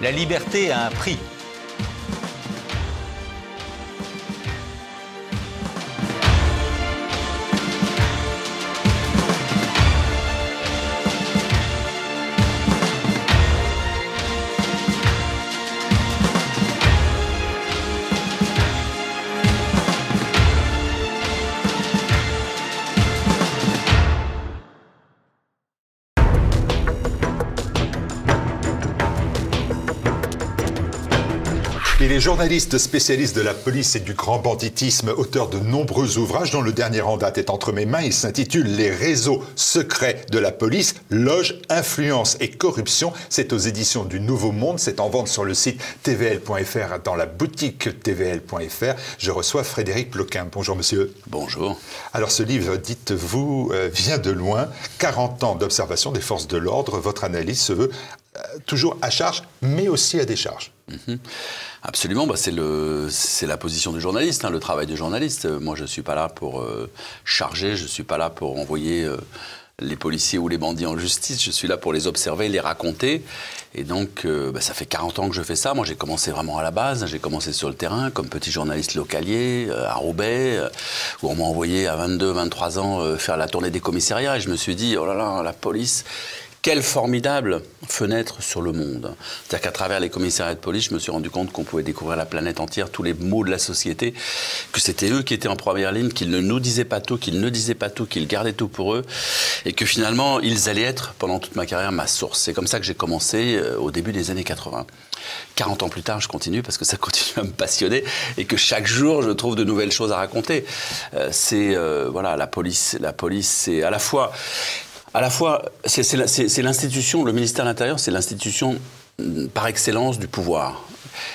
La liberté a un prix. Journaliste spécialiste de la police et du grand banditisme, auteur de nombreux ouvrages dont le dernier en date est entre mes mains. Il s'intitule Les réseaux secrets de la police, loge, influence et corruption. C'est aux éditions du Nouveau Monde. C'est en vente sur le site tvl.fr dans la boutique tvl.fr. Je reçois Frédéric Ploquin. Bonjour monsieur. Bonjour. Alors ce livre, dites-vous, euh, vient de loin. 40 ans d'observation des forces de l'ordre. Votre analyse se veut euh, toujours à charge, mais aussi à décharge. Mhm. Absolument, bah c'est la position du journaliste, hein, le travail du journaliste. Moi, je ne suis pas là pour euh, charger, je ne suis pas là pour envoyer euh, les policiers ou les bandits en justice, je suis là pour les observer, les raconter. Et donc, euh, bah, ça fait 40 ans que je fais ça. Moi, j'ai commencé vraiment à la base. J'ai commencé sur le terrain comme petit journaliste localier à Roubaix, où on m'a envoyé à 22, 23 ans faire la tournée des commissariats. Et je me suis dit, oh là là, la police, quelle formidable fenêtre sur le monde. C'est-à-dire qu'à travers les commissariats de police, je me suis rendu compte qu'on pouvait découvrir la planète entière, tous les maux de la société, que c'était eux qui étaient en première ligne, qu'ils ne nous disaient pas tout, qu'ils ne disaient pas tout, qu'ils gardaient tout pour eux, et que finalement, ils allaient être, pendant toute ma carrière, ma source. C'est comme ça que j'ai commencé euh, au début des années 80. 40 ans plus tard, je continue parce que ça continue à me passionner et que chaque jour, je trouve de nouvelles choses à raconter. Euh, c'est, euh, voilà, la police, la police, c'est à la fois à la fois, c'est l'institution, le ministère de l'Intérieur, c'est l'institution mm, par excellence du pouvoir.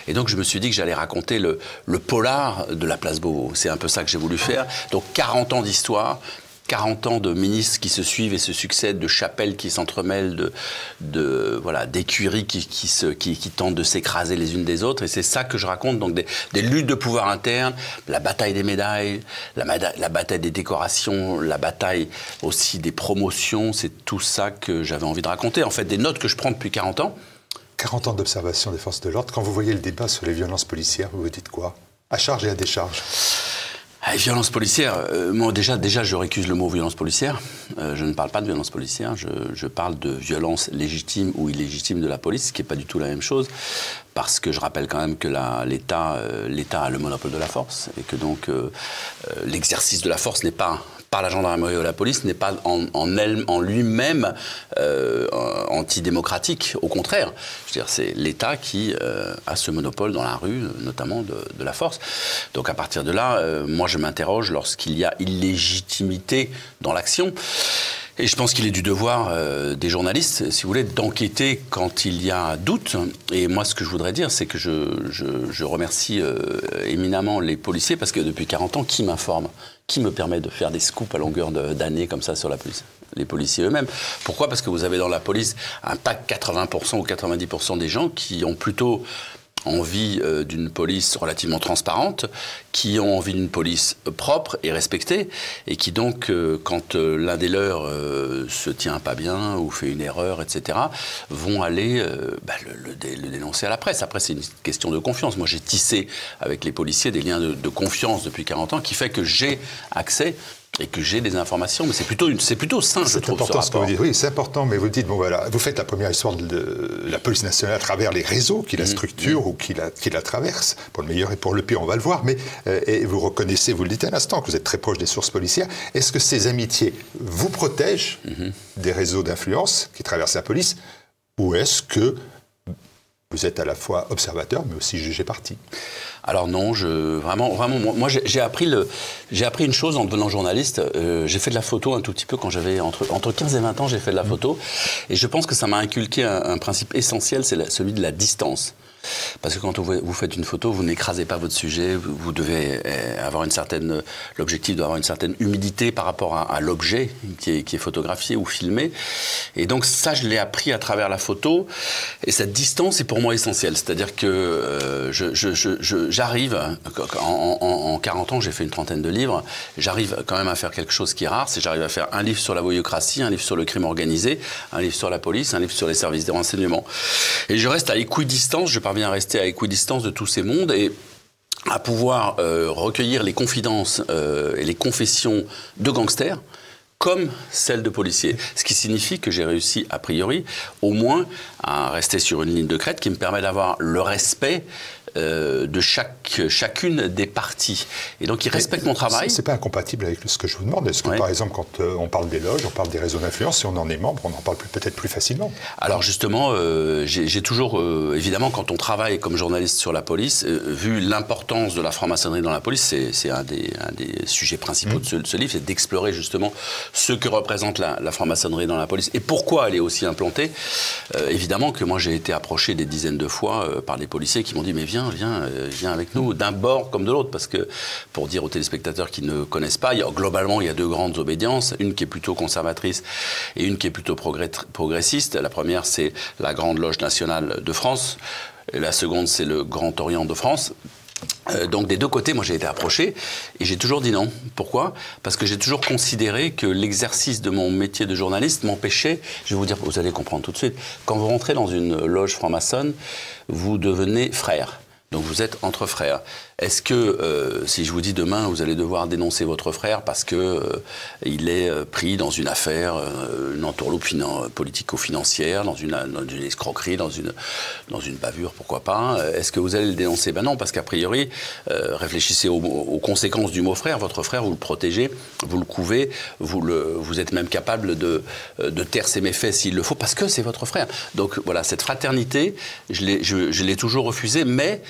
Et donc je me suis dit que j'allais raconter le, le, polar de la place Beauvau. C'est un peu ça que j'ai voulu faire. Donc 40 ans d'histoire, 40 ans de ministres qui se suivent et se succèdent, de chapelles qui s'entremêlent, de, voilà, d'écuries qui, qui, tentent de s'écraser les unes des autres. Et c'est ça que je raconte, donc des, des, luttes de pouvoir interne, la bataille des médailles, la, la bataille des décorations, la bataille aussi des promotions. C'est tout ça que j'avais envie de raconter. En fait, des notes que je prends depuis 40 ans. 40 ans d'observation des forces de l'ordre. Quand vous voyez le débat sur les violences policières, vous vous dites quoi? À charge et à décharge? Ah, violence policière, euh, moi déjà, déjà je récuse le mot violence policière. Euh, je ne parle pas de violence policière, je, parle de violence légitime ou illégitime de la police, ce qui n'est pas du tout la même chose, parce que je rappelle quand même que l'État euh, l'État a le monopole de la force et que donc l'exercice de la force n'est pas par la gendarmerie ou la police n'est pas en, en, lui-même euh, antidémocratique. Au contraire, je veux dire, c'est l'État qui euh, a ce monopole dans la rue, notamment de, de la force. Donc à partir de là, euh, moi je m'interroge lorsqu'il y a illégitimité dans l'action. Et je pense qu'il est du devoir euh, des journalistes, si vous voulez, d'enquêter quand il y a doute. Et moi, ce que je voudrais dire, c'est que je, je, je remercie euh, éminemment les policiers parce que depuis 40 ans, qui m'informe? Qui me permet de faire des scoops à longueur d'année comme ça sur la police Les policiers eux-mêmes. Pourquoi? Parce que vous avez dans la police un pack 80% ou 90% des gens qui ont plutôt envie euh, d'une police relativement transparente, qui ont envie d'une police propre et respectée, et qui donc, euh, quand euh, l'un des leurs se tient pas bien ou fait une erreur, etc., vont aller bah, le, dénoncer à la presse. Après, c'est une question de confiance. Moi, j'ai tissé avec les policiers des liens de, de confiance depuis 40 ans, qui fait que j'ai accès et que j'ai des informations, mais c'est plutôt, c'est plutôt sain, je trouve. C'est important ce, que vous dites. Oui, c'est important, mais vous dites, bon voilà, vous faites la première histoire de la police nationale à travers les réseaux qui la mmh, structurent mmh. ou qui la, qui la traversent, pour le meilleur et pour le pire, on va le voir, mais euh, et vous reconnaissez, vous le dites à l'instant, que vous êtes très proche des sources policières. Est-ce que ces amitiés vous protègent mmh. des réseaux d'influence qui traversent la police, ou est-ce que vous êtes à la fois observateur, mais aussi jugé parti? Alors non, je vraiment, vraiment, moi j'ai appris le, j'ai appris une chose en devenant journaliste. Euh, j'ai fait de la photo un tout petit peu quand j'avais entre entre 15 et 20 ans, j'ai fait de la photo, et je pense que ça m'a inculqué un, un, principe essentiel, c'est celui de la distance. Parce que quand vous faites une photo, vous n'écrasez pas votre sujet, vous devez euh, avoir une certaine, l'objectif d'avoir une certaine humidité par rapport à, l'objet qui est, photographié ou filmé. Et donc ça, je l'ai appris à travers la photo. Et cette distance est pour moi essentielle. C'est-à-dire que euh, j'arrive, en, en, 40 ans, j'ai fait une trentaine de livres, j'arrive quand même à faire quelque chose qui est rare, c'est j'arrive à faire un livre sur la voyocratie, un livre sur le crime organisé, un livre sur la police, un livre sur les services de renseignement. Et je reste à équidistance, je à rester à équidistance de tous ces mondes et à pouvoir euh, recueillir les confidences euh, et les confessions de gangsters comme celles de policiers. Ce qui signifie que j'ai réussi, a priori, au moins à rester sur une ligne de crête qui me permet d'avoir le respect euh, de chaque, chacune des parties. Et donc, ils respectent mon travail. C'est pas incompatible avec ce que je vous demande. Est-ce que, par exemple, quand euh, on parle des loges, on parle des réseaux d'influence, si on en est membre, on en parle peut-être plus facilement Alors, justement, euh, j'ai toujours, évidemment, quand on travaille comme journaliste sur la police, vu l'importance de la franc-maçonnerie dans la police, c'est un des, un des, sujets principaux de, ce, livre, c'est d'explorer justement ce que représente la, la franc-maçonnerie dans la police et pourquoi elle est aussi implantée. évidemment que moi, j'ai été approché des dizaines de fois par des policiers qui m'ont dit, mais viens, viens, euh, viens, avec nous, d'un bord comme de l'autre, parce que pour dire aux téléspectateurs qui ne connaissent pas, globalement, il y a deux grandes obédiences, une qui est plutôt conservatrice et une qui est plutôt progressiste. La première, c'est la Grande Loge nationale de France. La seconde, c'est le Grand Orient de France. Euh, donc des deux côtés, moi j'ai été approché et j'ai toujours dit non. Pourquoi? Parce que j'ai toujours considéré que l'exercice de mon métier de journaliste m'empêchait, je vais vous dire, vous allez comprendre tout de suite, quand vous rentrez dans une loge franc-maçonne, vous devenez frère. Donc vous êtes entre frères. Est-ce que euh, si je vous dis demain vous allez devoir dénoncer votre frère parce que euh, il est euh, pris dans une affaire, une entourloupe politico-financière, dans une, dans une, escroquerie, dans une dans une bavure, pourquoi pas Est-ce que vous allez le dénoncer? Ben non, parce qu'a priori, réfléchissez aux, aux, conséquences du mot frère. Votre frère, vous le protégez, vous le couvez, vous le vous êtes même capable de de taire ses méfaits s'il le faut, parce que c'est votre frère. Donc voilà, cette fraternité, je l'ai toujours refusée, mais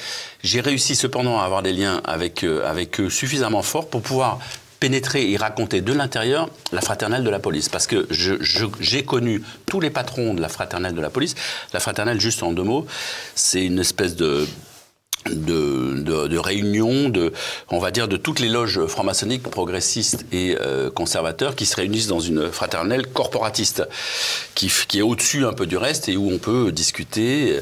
j'ai réussi cependant à avoir des liens avec, euh, avec eux suffisamment forts pour pouvoir pénétrer et raconter de l'intérieur la fraternelle de la police. Parce que j'ai connu tous les patrons de la fraternelle de la police. La fraternelle, juste en deux mots, c'est une espèce de de, de, de réunion de, on va dire, de toutes les loges franc-maçonniques, progressistes et euh, conservateurs qui se réunissent dans une fraternelle corporatiste qui, qui est au-dessus un peu du reste et où on peut discuter.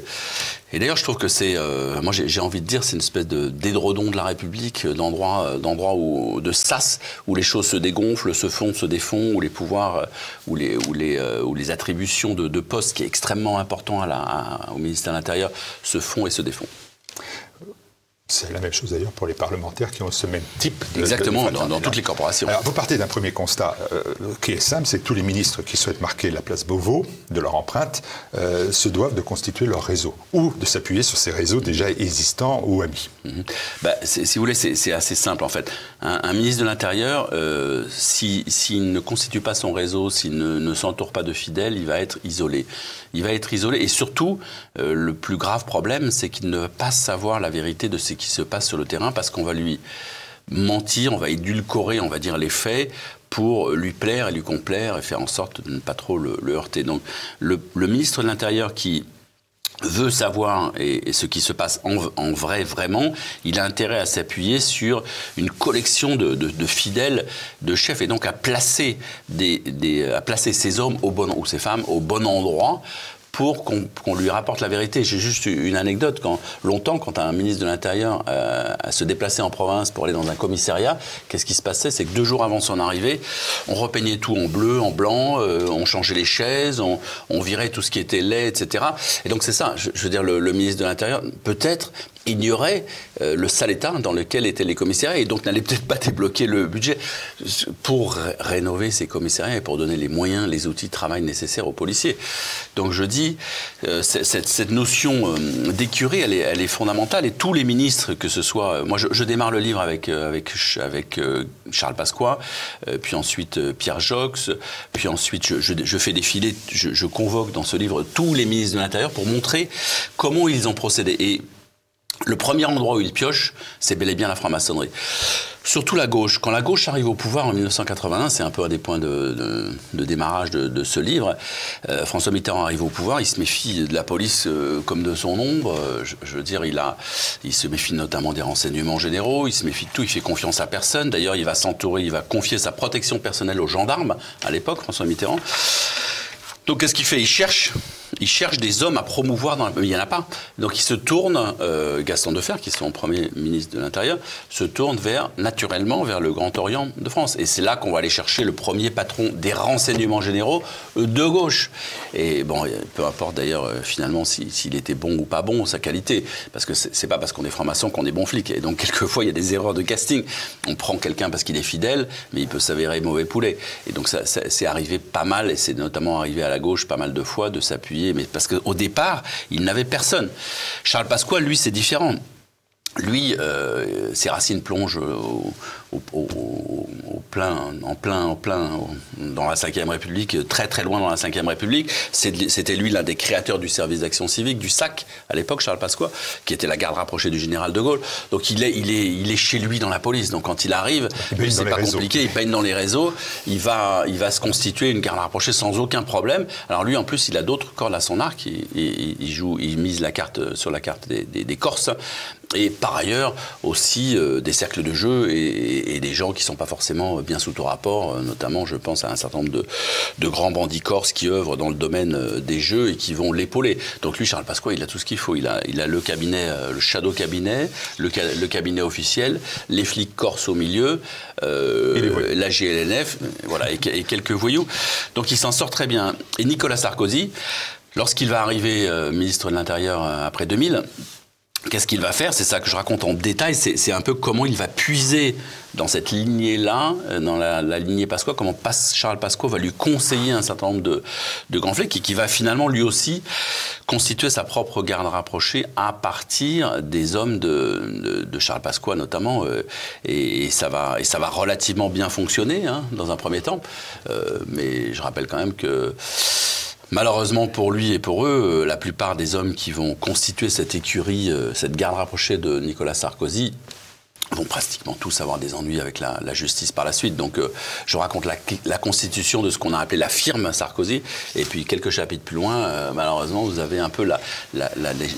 Et d'ailleurs, je trouve que c'est, euh, moi j'ai envie de dire, c'est une espèce de d'édredon de la République, d'endroit, d'endroit où, de sas, où les choses se dégonflent, se font, se défont, où les pouvoirs, où les, où les, euh, où les attributions de, de postes, qui est extrêmement important à la, au ministère de l'Intérieur, se font et se défont. C'est la même chose d'ailleurs pour les parlementaires qui ont ce même type de. Exactement, dans, toutes les corporations. Alors, vous partez d'un premier constat euh, qui est simple c'est que tous les ministres qui souhaitent marquer la place Beauvau de leur empreinte euh, se doivent de constituer leur réseau ou de s'appuyer sur ces réseaux déjà existants ou amis. Mhm. bah, si vous voulez, c'est assez simple en fait. Un, ministre de l'Intérieur, euh, s'il ne constitue pas son réseau, s'il ne, ne s'entoure pas de fidèles, il va être isolé. Il va être isolé et surtout, le plus grave problème, c'est qu'il ne va pas savoir la vérité de ce qui se passe sur le terrain parce qu'on va lui mentir, on va édulcorer, on va dire les faits pour lui plaire et lui complaire et faire en sorte de ne pas trop le, heurter. Donc le, ministre de l'Intérieur qui veut savoir et, ce qui se passe en, vrai vraiment, il a intérêt à s'appuyer sur une collection de, fidèles, de chefs, et donc à placer, des, à placer ces hommes ou ces femmes au bon endroit pour qu'on lui rapporte la vérité. J'ai juste une anecdote. Quand, longtemps, quand un ministre de l'Intérieur euh, se déplaçait en province pour aller dans un commissariat, qu'est-ce qui se passait? C'est que deux jours avant son arrivée, on repeignait tout en bleu, en blanc, euh, on changeait les chaises, on, on, virait tout ce qui était laid, etc. Et donc c'est ça, je, je, veux dire, le, le ministre de l'Intérieur, peut-être ignorait euh, le sale état dans lequel étaient les commissariats et donc n'allait peut-être pas débloquer le budget pour rénover ces commissariats et pour donner les moyens, les outils de travail nécessaires aux policiers. Donc je dis, euh, cette, notion euh, d'écurie, elle est, elle est, fondamentale et tous les ministres, que ce soit, moi je, démarre le livre avec, avec, avec Charles Pasqua, puis ensuite Pierre Jox, puis ensuite je, je, je fais défiler, je, convoque dans ce livre tous les ministres de l'Intérieur pour montrer comment ils ont procédé. Et Le premier endroit où il pioche, c'est bel et bien la franc-maçonnerie. Surtout la gauche. Quand la gauche arrive au pouvoir en 1981, c'est un peu un des points de, démarrage de, ce livre, euh, François Mitterrand arrive au pouvoir, il se méfie de la police euh, comme de son ombre. Euh, je, veux dire, il, il se méfie notamment des renseignements généraux, il se méfie de tout, il fait confiance à personne. D'ailleurs, il va s'entourer, il va confier sa protection personnelle aux gendarmes, à l'époque, François Mitterrand. Donc qu'est-ce qu'il fait? Il cherche il cherche des hommes à promouvoir dans la... Il n'y en a pas. Donc il se tourne, euh, Gaston Defer, qui est son premier ministre de l'Intérieur, se tourne vers, naturellement, vers le Grand Orient de France. Et c'est là qu'on va aller chercher le premier patron des renseignements généraux euh, de gauche. Et bon, peu importe d'ailleurs, euh, finalement, s'il était bon ou pas bon, sa qualité. Parce que c'est pas parce qu'on est franc-maçon qu'on est bon flic. Et donc, quelquefois, il y a des erreurs de casting. On prend quelqu'un parce qu'il est fidèle, mais il peut s'avérer mauvais poulet. Et donc, ça, c'est arrivé pas mal, et c'est notamment arrivé à la gauche pas mal de fois, de s'appuyer mais parce qu'au départ, il n'avait personne. Charles Pasqua, lui, c'est différent. Lui, euh, ses racines plongent au, au, plein, en plein, en plein, dans la Ve République, très très loin dans la Ve République. C'était lui l'un des créateurs du service d'action civique, du SAC, à l'époque, Charles Pasqua, qui était la garde rapprochée du général de Gaulle. Donc il est, il est, il est chez lui dans la police. Donc quand il arrive, c'est pas compliqué, il peigne dans les réseaux, il va, il va se constituer une garde rapprochée sans aucun problème. Alors lui, en plus, il a d'autres cordes à son arc. Il, il, joue, il mise la carte sur la carte des, des, Corses. Et par ailleurs, aussi euh, des cercles de jeu et, et, des gens qui ne sont pas forcément bien sous tout rapport, euh, notamment je pense à un certain nombre de, de grands bandits corses qui œuvrent dans le domaine euh, des jeux et qui vont l'épauler. Donc lui, Charles Pasqua, il a tout ce qu'il faut. Il a, il a le cabinet, euh, le shadow cabinet, le, le cabinet officiel, les flics corses au milieu, la GLNF, voilà, et, et, quelques voyous. Donc il s'en sort très bien. Et Nicolas Sarkozy, lorsqu'il va arriver ministre de l'Intérieur après 2000, Qu'est-ce qu'il va faire? C'est ça que je raconte en détail. C'est un peu comment il va puiser dans cette lignée-là, euh, dans la, lignée Pasqua, comment Charles Pasqua va lui conseiller un certain nombre de, de flics et qui va finalement lui aussi constituer sa propre garde rapprochée à partir des hommes de, Charles Pasqua notamment. Euh, et, ça va, et ça va relativement bien fonctionner hein, dans un premier temps. Euh, mais je rappelle quand même que Malheureusement pour lui et pour eux, euh, la plupart des hommes qui vont constituer cette écurie, euh, cette garde rapprochée de Nicolas Sarkozy, vont pratiquement tous avoir des ennuis avec la, justice par la suite. Donc euh, je raconte la, constitution de ce qu'on a appelé la firme Sarkozy. Et puis quelques chapitres plus loin, malheureusement, vous avez un peu la,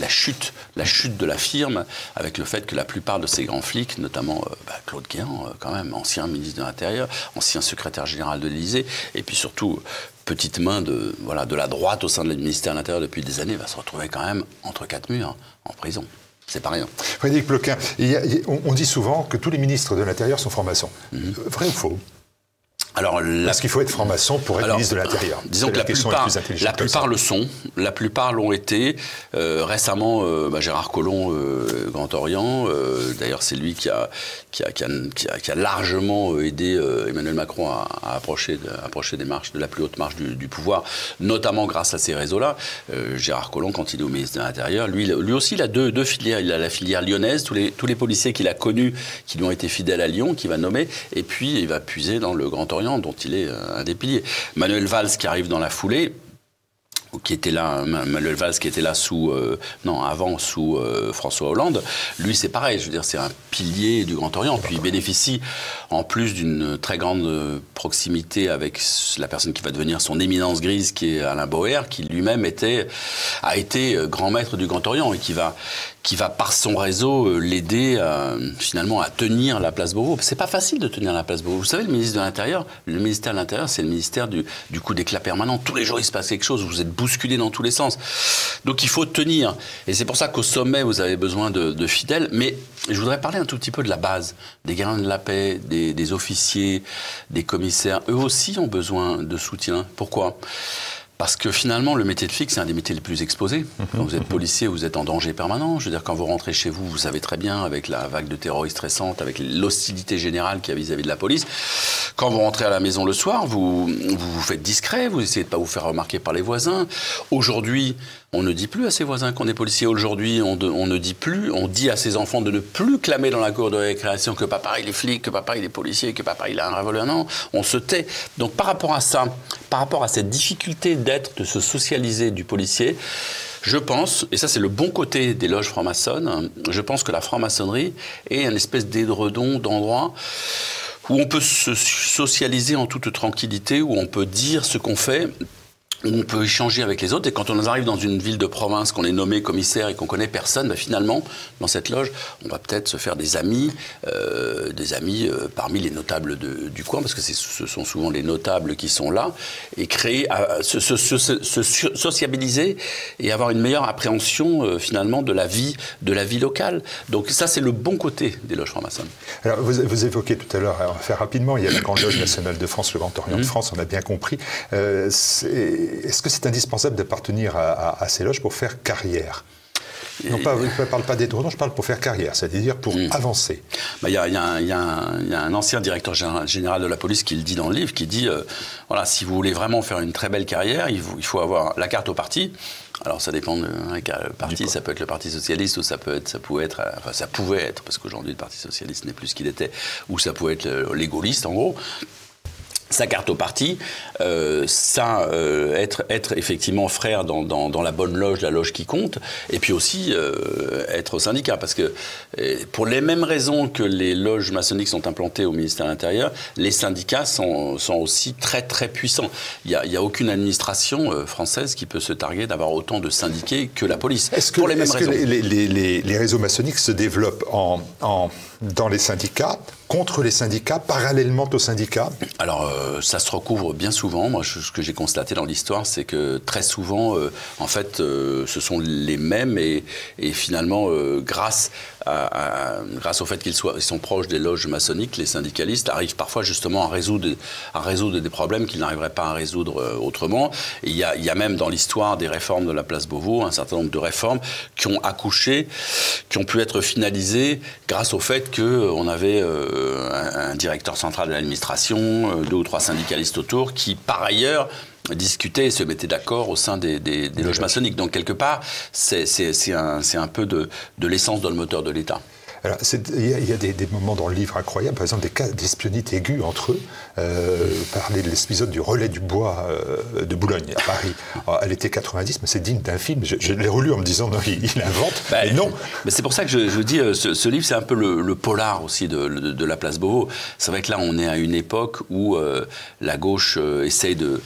chute, la chute de la firme avec le fait que la plupart de ces grands flics, notamment bah, Claude Guéant, quand même, ancien ministre de l'Intérieur, ancien secrétaire général de l'Élysée, et puis surtout petite main de, voilà, de la droite au sein de ministère de l'Intérieur depuis des années va se retrouver quand même entre quatre murs, en prison. C'est pas rien. Frédéric Ploquin, on, dit souvent que tous les ministres de l'Intérieur sont francs-maçons. Mhm. Vrai ou faux? Alors, Parce qu'il faut être franc-maçon pour être ministre de l'Intérieur. Disons que la, plupart, la plupart le sont, la plupart l'ont été. Euh, récemment, euh, bah, Gérard Collomb, euh, Grand Orient, d'ailleurs c'est lui qui a, largement aidé Emmanuel Macron à, approcher, approcher des marches, de la plus haute marche du, pouvoir, notamment grâce à ces réseaux-là. Gérard Collomb, quand il est au ministre de l'Intérieur, lui, aussi, il a deux, deux, filières. Il a la filière lyonnaise, tous les, tous les policiers qu'il a connus, qui lui ont été fidèles à Lyon, qu'il va nommer, et puis il va puiser dans le Grand Orient dont il est euh, un des piliers. Manuel Valls qui arrive dans la foulée, qui était là, Manuel Valls qui était là sous, euh, non, avant sous euh, François Hollande, lui c'est pareil, je veux dire, c'est un pilier du Grand Orient, puis il bénéficie en plus d'une très grande proximité avec la personne qui va devenir son éminence grise, qui est Alain Boer, qui lui-même était, a été grand maître du Grand Orient et qui va, qui va par son réseau euh, l'aider finalement à tenir la place Beauvau. C'est pas facile de tenir la place Beauvau. Vous savez, le ministre de l'Intérieur, le ministère de l'Intérieur, c'est le ministère du, du coup d'éclat permanent. Tous les jours, il se passe quelque chose. Vous êtes bousculé dans tous les sens. Donc, il faut tenir. Et c'est pour ça qu'au sommet, vous avez besoin de, fidèles. Mais je voudrais parler un tout petit peu de la base, des gardiens de la paix, des, des officiers, des commissaires. Eux aussi ont besoin de soutien. Pourquoi? Parce que finalement, le métier de flic, c'est un des métiers les plus exposés. Quand vous êtes policier, vous êtes en danger permanent. Je veux dire, quand vous rentrez chez vous, vous savez très bien, avec la vague de terroristes récente, avec l'hostilité générale qu'il y a vis-à-vis de la police, quand vous rentrez à la maison le soir, vous vous, vous faites discret, vous essayez de ne pas vous faire remarquer par les voisins. Aujourd'hui, On ne dit plus à ses voisins qu'on est policier aujourd'hui, on, ne dit plus, on dit à ses enfants de ne plus clamer dans la cour de récréation que papa il est flic, que papa il est policier, que papa il a un revolver. Non, on se tait. Donc par rapport à ça, par rapport à cette difficulté d'être, de se socialiser du policier, je pense, et ça c'est le bon côté des loges franc-maçonnes, je pense que la franc-maçonnerie est une espèce d'édredon d'endroit où on peut se socialiser en toute tranquillité, où on peut dire ce qu'on fait on peut échanger avec les autres. Et quand on arrive dans une ville de province, qu'on est nommé commissaire et qu'on connaît personne, bah, finalement, dans cette loge, on va peut-être se faire des amis, euh, des amis euh, parmi les notables du coin, parce que ce sont souvent les notables qui sont là, et créer, se, sociabiliser et avoir une meilleure appréhension euh, finalement de la vie, de la vie locale. Donc ça, c'est le bon côté des loges franc-maçonnes. Alors vous, vous, évoquez tout à l'heure, faire rapidement, il y a la Grande Loge nationale de France, le Grand Orient de mmh. France, on a bien compris. Est-ce que c'est indispensable d'appartenir à, ces loges pour faire carrière? Non, pas, je ne parle pas des je parle pour faire carrière, c'est-à-dire pour avancer. Bah, il y, a, un ancien directeur général de la police qui le dit dans le livre, qui dit, euh, voilà, si vous voulez vraiment faire une très belle carrière, il, faut avoir la carte au parti. Alors ça dépend de hein, le parti, ça peut être le Parti socialiste ou ça peut être, ça pouvait être, enfin ça pouvait être, parce qu'aujourd'hui le Parti socialiste n'est plus ce qu'il était, ou ça pouvait être les gaullistes en gros sa carte au parti, euh, ça, euh, être, être effectivement frère dans, dans, la bonne loge, la loge qui compte, et puis aussi euh, être au syndicat. Parce que pour les mêmes raisons que les loges maçonniques sont implantées au ministère de l'Intérieur, les syndicats sont, sont, aussi très très puissants. Il n'y a, a, aucune administration française qui peut se targuer d'avoir autant de syndiqués que la police. Est-ce que, les, mêmes raisons. Que les, les, les, réseaux maçonniques se développent en, en, dans les syndicats contre les syndicats, parallèlement aux syndicats Alors, euh, ça se recouvre bien souvent. Moi, ce que j'ai constaté dans l'histoire, c'est que très souvent, euh, en fait, euh, ce sont les mêmes et, finalement, grâce grâce au fait qu'ils sont proches des loges maçonniques, les syndicalistes arrivent parfois justement à résoudre, à résoudre des problèmes qu'ils n'arriveraient pas à résoudre autrement. il, y a, il y a même dans l'histoire des réformes de la place Beauvau un certain nombre de réformes qui ont accouché, qui ont pu être finalisées grâce au fait qu'on avait euh, un, directeur central de l'administration, euh, deux ou trois syndicalistes autour, qui par ailleurs discuter et se mettaient d'accord au sein des, loges maçonniques. Donc quelque part, c'est un, un, peu de, de l'essence dans le moteur de l'État il y a, des, moments dans le livre incroyables, par exemple des cas d'espionnite aiguë entre eux. Euh, parler de l'épisode du relais du bois euh, de Boulogne à Paris à l'été 90, mais c'est digne d'un film. Je, l'ai relu en me disant non, il, invente. Bah, mais non. Mais c'est pour ça que je, dis euh, ce, livre, c'est un peu le, polar aussi de, la place Beauvau. C'est vrai que là, on est à une époque où la gauche essaye de,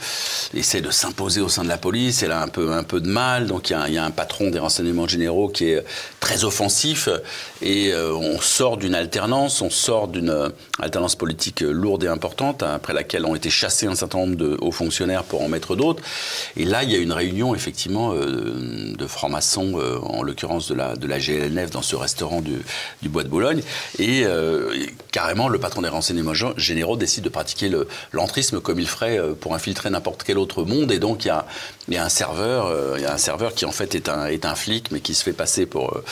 essaye de s'imposer au sein de la police. Elle a un peu, un peu de mal. Donc il y, a un patron des renseignements généraux qui est très offensif et on sort d'une alternance, on sort d'une euh, alternance politique lourde et importante, après laquelle ont été chassés un certain nombre de hauts fonctionnaires pour en mettre d'autres. Et là, il y a une réunion, effectivement, euh, de francs-maçons, euh, en l'occurrence de la, de GLNF, dans ce restaurant du, Bois de Boulogne. Et, carrément, le patron des renseignements généraux décide de pratiquer l'entrisme comme il ferait pour infiltrer n'importe quel autre monde. Et donc, il y a, un serveur, il y a un serveur qui, en fait, est un, flic, mais qui se fait passer pour,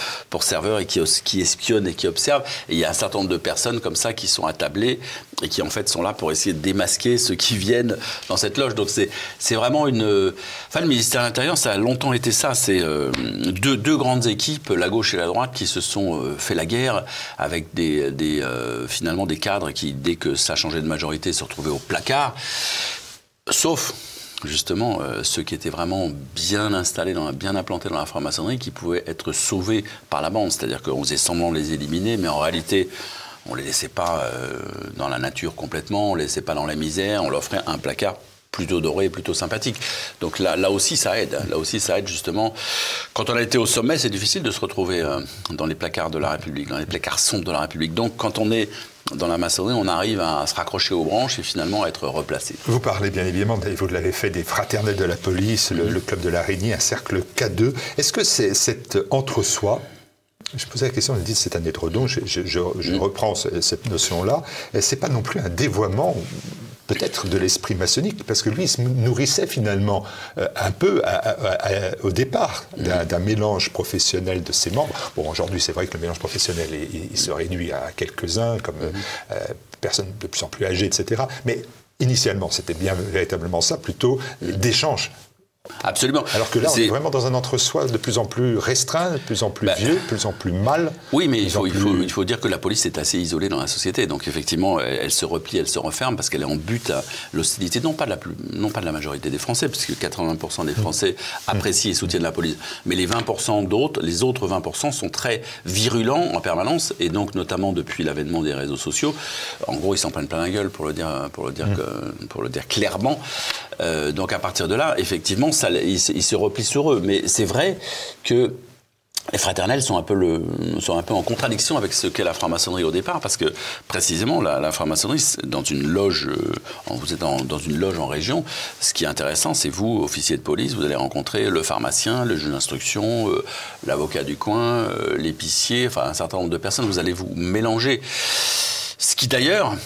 serveur et qui espionne et qui observe. Et il y a un certain nombre de personnes comme ça qui sont attablées et qui en fait sont là pour essayer de démasquer ceux qui viennent dans cette loge. Donc c'est vraiment une... Enfin, le ministère de l'Intérieur, ça a longtemps été ça. C'est euh, deux, grandes équipes, la gauche et la droite, qui se sont euh, fait la guerre avec des, des euh, finalement des cadres qui, dès que ça changeait de majorité, se retrouvaient au placard. Sauf justement euh, ceux qui étaient vraiment bien installés, bien implantés dans la franc-maçonnerie, qui pouvaient être sauvés par la bande. C'est-à-dire qu'on faisait semblant de les éliminer, mais en réalité, on ne les laissait pas euh, dans la nature complètement, on ne les laissait pas dans la misère, on leur offrait un placard plutôt doré, plutôt sympathique. Donc là, là aussi, ça aide. Là aussi, ça aide justement. Quand on a été au sommet, c'est difficile de se retrouver euh, dans les placards de la République, dans les placards sombres de la République. Donc quand on est dans la maçonnerie, on arrive à se raccrocher aux branches et finalement à être replacé. Vous parlez bien évidemment, vous l'avez fait, des fraternels de la police, le, club de l'araignée, un cercle K2. Est-ce que c'est cet entre-soi je posais la question, on dit c'est un étredon, je, je, reprends cette notion-là, c'est pas non plus un dévoiement peut-être de l'esprit maçonnique, parce que lui, il se nourrissait finalement euh, un peu au départ d'un mélange professionnel de ses membres. Bon, aujourd'hui, c'est vrai que le mélange professionnel, il, se réduit à quelques-uns, comme euh, euh, personnes de plus en plus âgées, etc. Mais initialement, c'était bien véritablement ça, plutôt d'échange Absolument. Alors que là, on est vraiment dans un entre-soi de plus en plus restreint, de plus en plus bah, vieux, de plus en plus mal. Oui, mais il faut, il, faut, dire que la police est assez isolée dans la société. Donc effectivement, elle, se replie, elle se referme parce qu'elle est en but à l'hostilité, non, pas de la non pas de la majorité des Français, puisque 80% des Français apprécient et soutiennent la police. Mais les 20% d'autres, les autres 20% sont très virulents en permanence. Et donc, notamment depuis l'avènement des réseaux sociaux, en gros, ils s'en prennent plein la gueule, pour le dire, pour le dire, mmh. pour le dire clairement. Euh, donc à partir de là, effectivement, ils, se replient sur eux. Mais c'est vrai que les fraternels sont un peu, en contradiction avec ce qu'est la franc-maçonnerie au départ, parce que précisément la, franc-maçonnerie, dans une loge, euh, vous êtes dans une loge en région, ce qui est intéressant, c'est vous, officier de police, vous allez rencontrer le pharmacien, le juge d'instruction, euh, l'avocat du coin, l'épicier, enfin un certain nombre de personnes, vous allez vous mélanger. Ce qui d'ailleurs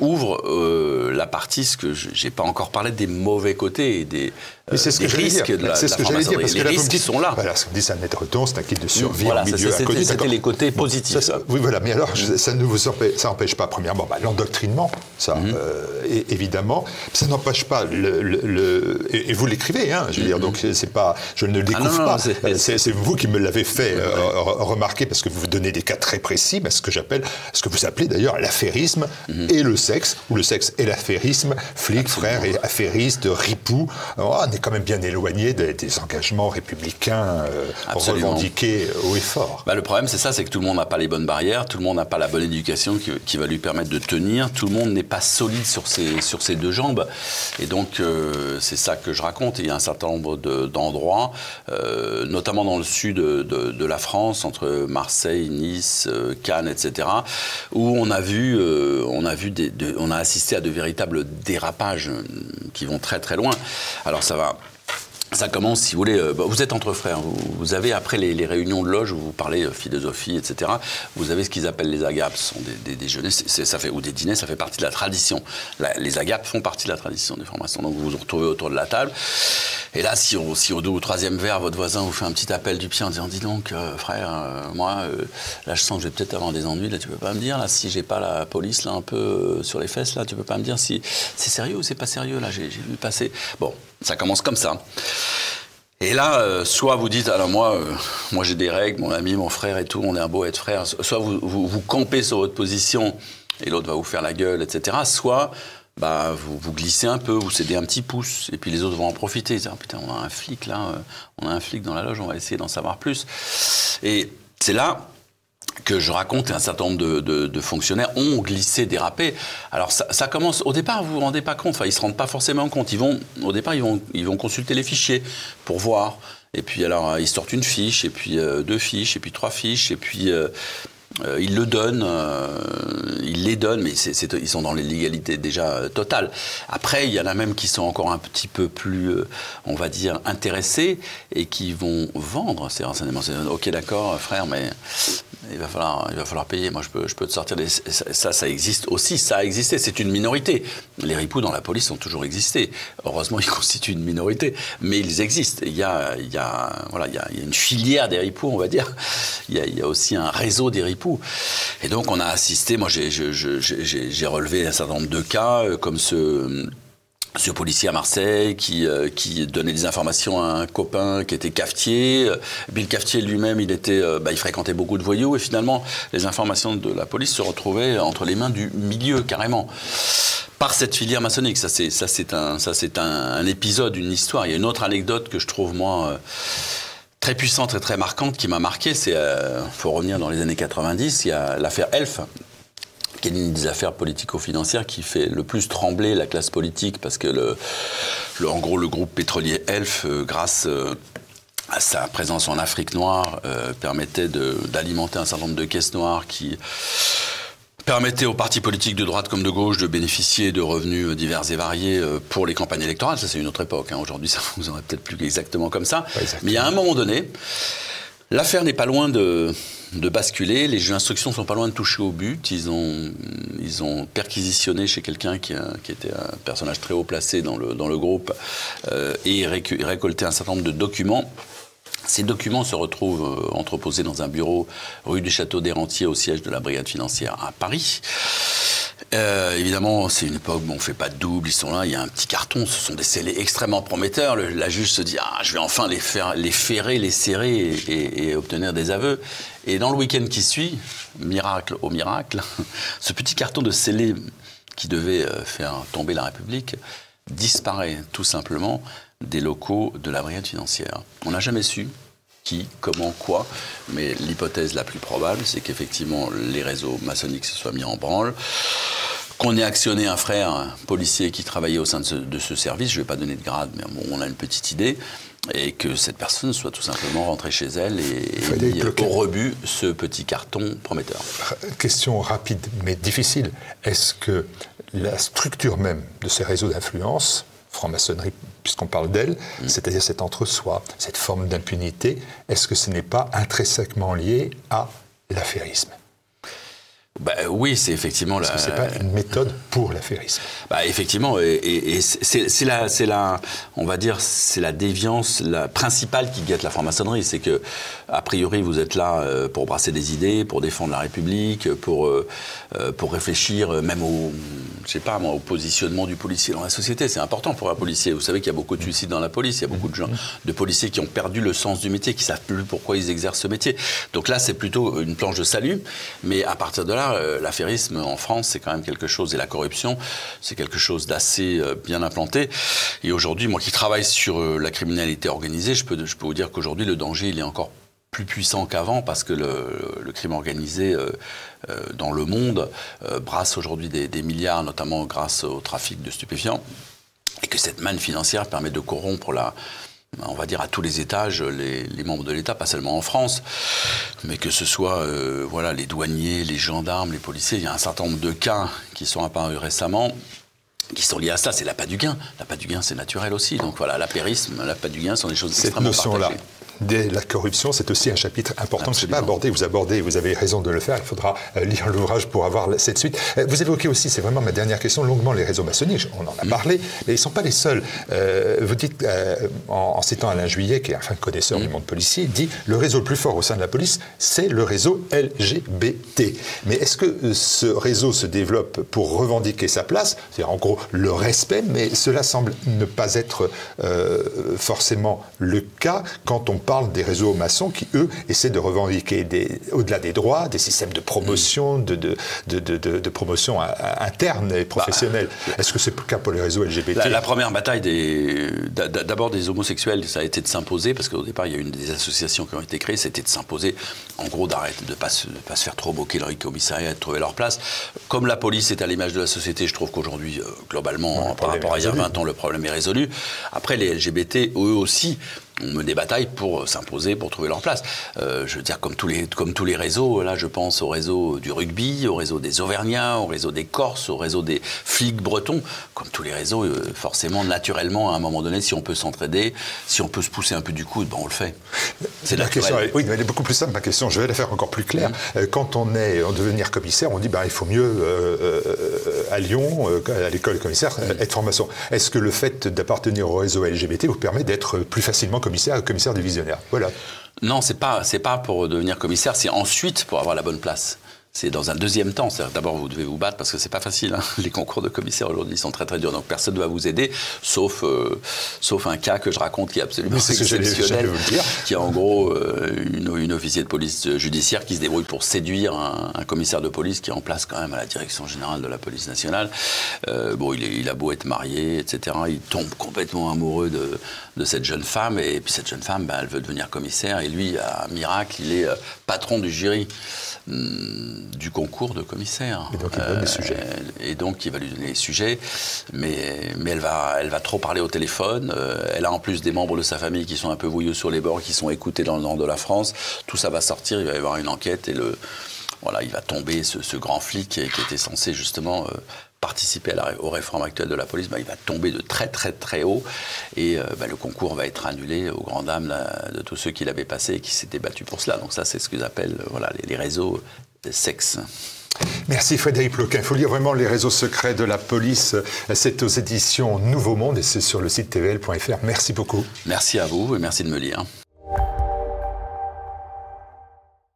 ouvre euh, la partie, ce que j'ai pas encore parlé des mauvais côtés et des, euh, c'est ce que risques dire. de la, C'est ce que j'allais dire parce que les risques sont là. Voilà, ce qu'on dit, c'est un dense, c'est un kit de survie voilà, en milieu. C'était les côtés positifs. ça, oui, voilà. Mais alors, ça ne vous empêche, ça empêche pas, premièrement, bah, l'endoctrinement, ça, mhm. euh, évidemment. Ça n'empêche pas le, le, et, vous l'écrivez, hein. Je veux dire, mhm. donc c'est pas, je ne le ah, découvre pas. C'est vous qui me l'avez fait remarquer parce que vous donnez des cas très précis, mais ce que j'appelle, ce que vous appelez d'ailleurs l'affairisme Mhm. et le sexe, ou le sexe et l'affairisme, flic, frère et affairiste, ripou. Oh, on est quand même bien éloigné des, engagements républicains euh, revendiqués haut et fort. Bah, le problème, c'est ça, c'est que tout le monde n'a pas les bonnes barrières, tout le monde n'a pas la bonne éducation qui, va lui permettre de tenir, tout le monde n'est pas solide sur ses, sur ses deux jambes. Et donc, euh, c'est ça que je raconte. Il y a un certain nombre d'endroits, euh, notamment dans le sud de, de, la France, entre Marseille, Nice, Cannes, etc., où on a vu, on a vu on a assisté à de véritables dérapages euh, qui vont très très loin. Alors ça va ça commence, si vous voulez, euh, bah, vous êtes entre frères. Vous, avez, après les, réunions de loge où vous parlez euh, philosophie, etc., vous avez ce qu'ils appellent les agapes. Ce sont des, déjeuners, ça fait, ou des dîners, ça fait partie de la tradition. les agapes font partie de la tradition des formations. Donc vous vous retrouvez autour de la table. Et là, si, au deux ou troisième verre, votre voisin vous fait un petit appel du pied en disant Dis donc, euh, frère, moi, là, je sens que je vais peut-être avoir des ennuis. Là, tu peux pas me dire, là, si j'ai pas la police, là, un peu sur les fesses, là, tu peux pas me dire si c'est sérieux ou c'est pas sérieux, là, j'ai vu passer. Bon, ça commence comme ça. Et là, euh, soit vous dites, alors moi, euh, moi j'ai des règles, mon ami, mon frère et tout, on est un beau être frère. Soit vous, vous, campez sur votre position et l'autre va vous faire la gueule, etc. Soit bah, vous, vous glissez un peu, vous cédez un petit pouce, et puis les autres vont en profiter. Ils disent, ah, putain, on a un flic là, euh, on a un flic dans la loge, on va essayer d'en savoir plus. Et c'est là que je raconte, un certain nombre de, fonctionnaires ont glissé, dérapé. Alors ça, commence, au départ, vous vous rendez pas compte, enfin, ils se rendent pas forcément compte. Ils vont, au départ, ils vont, ils vont consulter les fichiers pour voir. Et puis alors, ils sortent une fiche, et puis euh, deux fiches, et puis trois fiches, et puis... Euh, euh, ils le donnent, ils les donnent, mais ils sont dans l'illégalité déjà totale. Après, il y en a même qui sont encore un petit peu plus, on va dire, intéressés et qui vont vendre ces renseignements. Ok, d'accord, frère, mais il va falloir, il va falloir payer. Moi, je peux, je peux te sortir des. Ça, ça existe aussi. Ça a existé. C'est une minorité. Les ripoux dans la police ont toujours existé. Heureusement, ils constituent une minorité, mais ils existent. Il y a, il y a, voilà, il y a, une filière des ripoux, on va dire. Il y, a, il y a, aussi un réseau des ripoux. Et donc, on a assisté. Moi, j'ai relevé un certain nombre de cas, euh, comme ce ce policier à Marseille qui, euh, qui donnait des informations à un copain qui était cafetier. Bill Cafetier lui-même, il était, euh, bah, il fréquentait beaucoup de voyous et finalement, les informations de la police se retrouvaient entre les mains du milieu carrément. Par cette filière maçonnique, ça c'est ça c'est un ça c'est un, épisode, une histoire. Il y a une autre anecdote que je trouve moi euh, très puissante et très marquante qui m'a marqué. C'est, faut revenir dans les années 90, il y a l'affaire Elf qui est une des affaires politico-financières qui fait le plus trembler la classe politique parce que, le, en gros, le groupe pétrolier Elf, euh, grâce euh, à sa présence en Afrique noire, euh, permettait d'alimenter un certain nombre de caisses noires qui permettaient aux partis politiques de droite comme de gauche de bénéficier de revenus divers et variés pour les campagnes électorales. Ça, c'est une autre époque. Hein. Aujourd'hui, ça vous aurait peut-être plus exactement comme ça. Mais a un moment donné, l'affaire n'est pas loin de, de basculer. Les jeux d'instruction sont pas loin de toucher au but. Ils ont, ils ont perquisitionné chez quelqu'un qui, qui, était un personnage très haut placé dans le, dans le groupe euh, et récolté un certain nombre de documents. Ces documents se retrouvent euh, entreposés dans un bureau rue du Château des Rentiers au siège de la brigade financière à Paris. Euh, évidemment, c'est une époque où on ne fait pas de double, ils sont là, il y a un petit carton, ce sont des scellés extrêmement prometteurs. la juge se dit Ah, je vais enfin les, faire, les ferrer, les serrer et, obtenir des aveux. Et dans le week-end qui suit, miracle au miracle, ce petit carton de scellés qui devait euh, faire tomber la République disparaît tout simplement des locaux de la brigade financière. On n'a jamais su qui, comment, quoi. Mais l'hypothèse la plus probable, c'est qu'effectivement les réseaux maçonniques se soient mis en branle qu'on ait actionné un frère policier qui travaillait au sein de ce, service, je ne vais pas donner de grade, mais on a une petite idée, et que cette personne soit tout simplement rentrée chez elle et, et au rebut ce petit carton prometteur. Question rapide mais difficile. Est-ce que la structure même de ces réseaux d'influence, franc-maçonnerie puisqu'on parle d'elle, mm. c'est-à-dire cet entre-soi, cette forme d'impunité, est-ce que ce n'est pas intrinsèquement lié à l'affairisme? Bah, oui, c'est effectivement Parce la. c'est pas une méthode pour l'affairisme. Bah, effectivement, et, c'est la, c'est la, on va dire, c'est la déviance la principale qui guette la franc-maçonnerie, c'est que a priori vous êtes là euh, pour brasser des idées, pour défendre la République, pour euh, euh, pour réfléchir même au, je sais pas moi, au positionnement du policier dans la société. C'est important pour un policier. Vous savez qu'il y a beaucoup de suicides dans la police, il y a beaucoup de gens, de policiers qui ont perdu le sens du métier, qui savent plus pourquoi ils exercent ce métier. Donc là, c'est plutôt une planche de salut, mais à partir de là euh, l'affairisme en France, c'est quand même quelque chose, et la corruption, c'est quelque chose d'assez euh, bien implanté. Et aujourd'hui, moi qui travaille sur euh, la criminalité organisée, je peux, vous dire qu'aujourd'hui, le danger, il est encore plus puissant qu'avant parce que le, crime organisé dans le monde brasse aujourd'hui des, milliards, notamment grâce au trafic de stupéfiants, et que cette manne financière permet de corrompre la, on va dire à tous les étages, les, membres de l'État, pas seulement en France, mais que ce soit euh, voilà, les douaniers, les gendarmes, les policiers. Il y a un certain nombre de cas qui sont apparus récemment qui sont liés à ça. C'est l'appât du gain. L'appât du gain, c'est naturel aussi. Donc voilà, l'apérisme, l'appât du gain sont des choses Cette extrêmement notion-là, de la corruption, c'est aussi un chapitre important que je n'ai pas abordé. Vous abordez, vous avez raison de le faire. Il faudra euh, lire l'ouvrage pour avoir cette suite. Euh, vous évoquez aussi, c'est vraiment ma dernière question, longuement les réseaux maçonniques. On en a mm. parlé, mais ils ne sont pas les seuls. Euh, vous dites, en, citant Alain Juillet, qui est un fin connaisseur du mm. monde policier, dit le réseau le plus fort au sein de la police, c'est le réseau LGBT. Mais est-ce que ce réseau se développe pour revendiquer sa place? C'est-à-dire en gros le respect, mais cela semble ne pas être forcément le cas quand on parle des réseaux maçons qui, eux, essaient de revendiquer, au-delà des droits, des systèmes de promotion, de, de, de, promotion interne et professionnelle. Bah, Est-ce que c'est le cas pour les réseaux LGBT la, première bataille d'abord des homosexuels, ça a été de s'imposer, parce qu'au départ, il y a eu une des associations qui ont été créées, c'était de s'imposer, en gros, d'arrêter, de ne pas, se, pas se faire trop moquer le commissariat, de trouver leur place. Comme la police est à l'image de la société, je trouve qu'aujourd'hui, euh, globalement, par rapport à il y a 20 ans, le problème est résolu. Après, les LGBT, eux aussi, on met des batailles pour s'imposer, pour trouver leur place. Euh, je veux dire, comme tous, les, comme tous les réseaux, là je pense au réseau du rugby, au réseau des Auvergnats, au réseau des Corses, au réseau des flics bretons. Comme tous les réseaux, euh, forcément, naturellement, à un moment donné, si on peut s'entraider, si on peut se pousser un peu du coude, ben on le fait. C'est la question. Oui, mais elle est beaucoup plus simple, ma question. Je vais la faire encore plus claire. Mm. Euh, quand on est en devenir commissaire, on dit ben, il faut mieux à Lyon, à l'école commissaire, mm. être formation. Est-ce que le fait d'appartenir au réseau LGBT vous permet d'être plus facilement commissaire, commissaire divisionnaire. Voilà. Non, c'est pas, c'est pas pour devenir commissaire, c'est ensuite pour avoir la bonne place c'est dans un deuxième temps. D'abord, vous devez vous battre parce que c'est pas facile. Hein. Les concours de commissaire aujourd'hui sont très très durs, donc personne ne va vous aider, sauf euh, sauf un cas que je raconte qui est absolument exceptionnel, qui est en gros euh, une, une, officier de police judiciaire qui se débrouille pour séduire un, commissaire de police qui est en place quand même à la direction générale de la police nationale. Euh, bon, il, est, il, a beau être marié, etc. Il tombe complètement amoureux de, de cette jeune femme et puis cette jeune femme, ben, elle veut devenir commissaire et lui, à miracle, il est patron du jury. Hum, du concours de commissaire. Et donc il donne sujets. Euh, et donc il va lui donner les sujets, mais, mais elle, va, elle va trop parler au téléphone. Euh, elle a en plus des membres de sa famille qui sont un peu vouilleux sur les bords, qui sont écoutés dans le nord de la France. Tout ça va sortir, il va y avoir une enquête et le, voilà, il va tomber ce, grand flic qui, était censé justement euh, participer à la, aux réformes actuelles de la police, bah, il va tomber de très très très haut et bah, le concours va être annulé aux grand dames de tous ceux qui l'avaient passé et qui s'étaient battus pour cela. Donc ça, c'est ce qu'ils appellent voilà, les, les réseaux sexe. Merci Frédéric Ploquin. Il faut lire vraiment Les réseaux secrets de la police. C'est aux éditions Nouveau Monde et c'est sur le site tvl.fr. Merci beaucoup. Merci à vous et merci de me lire.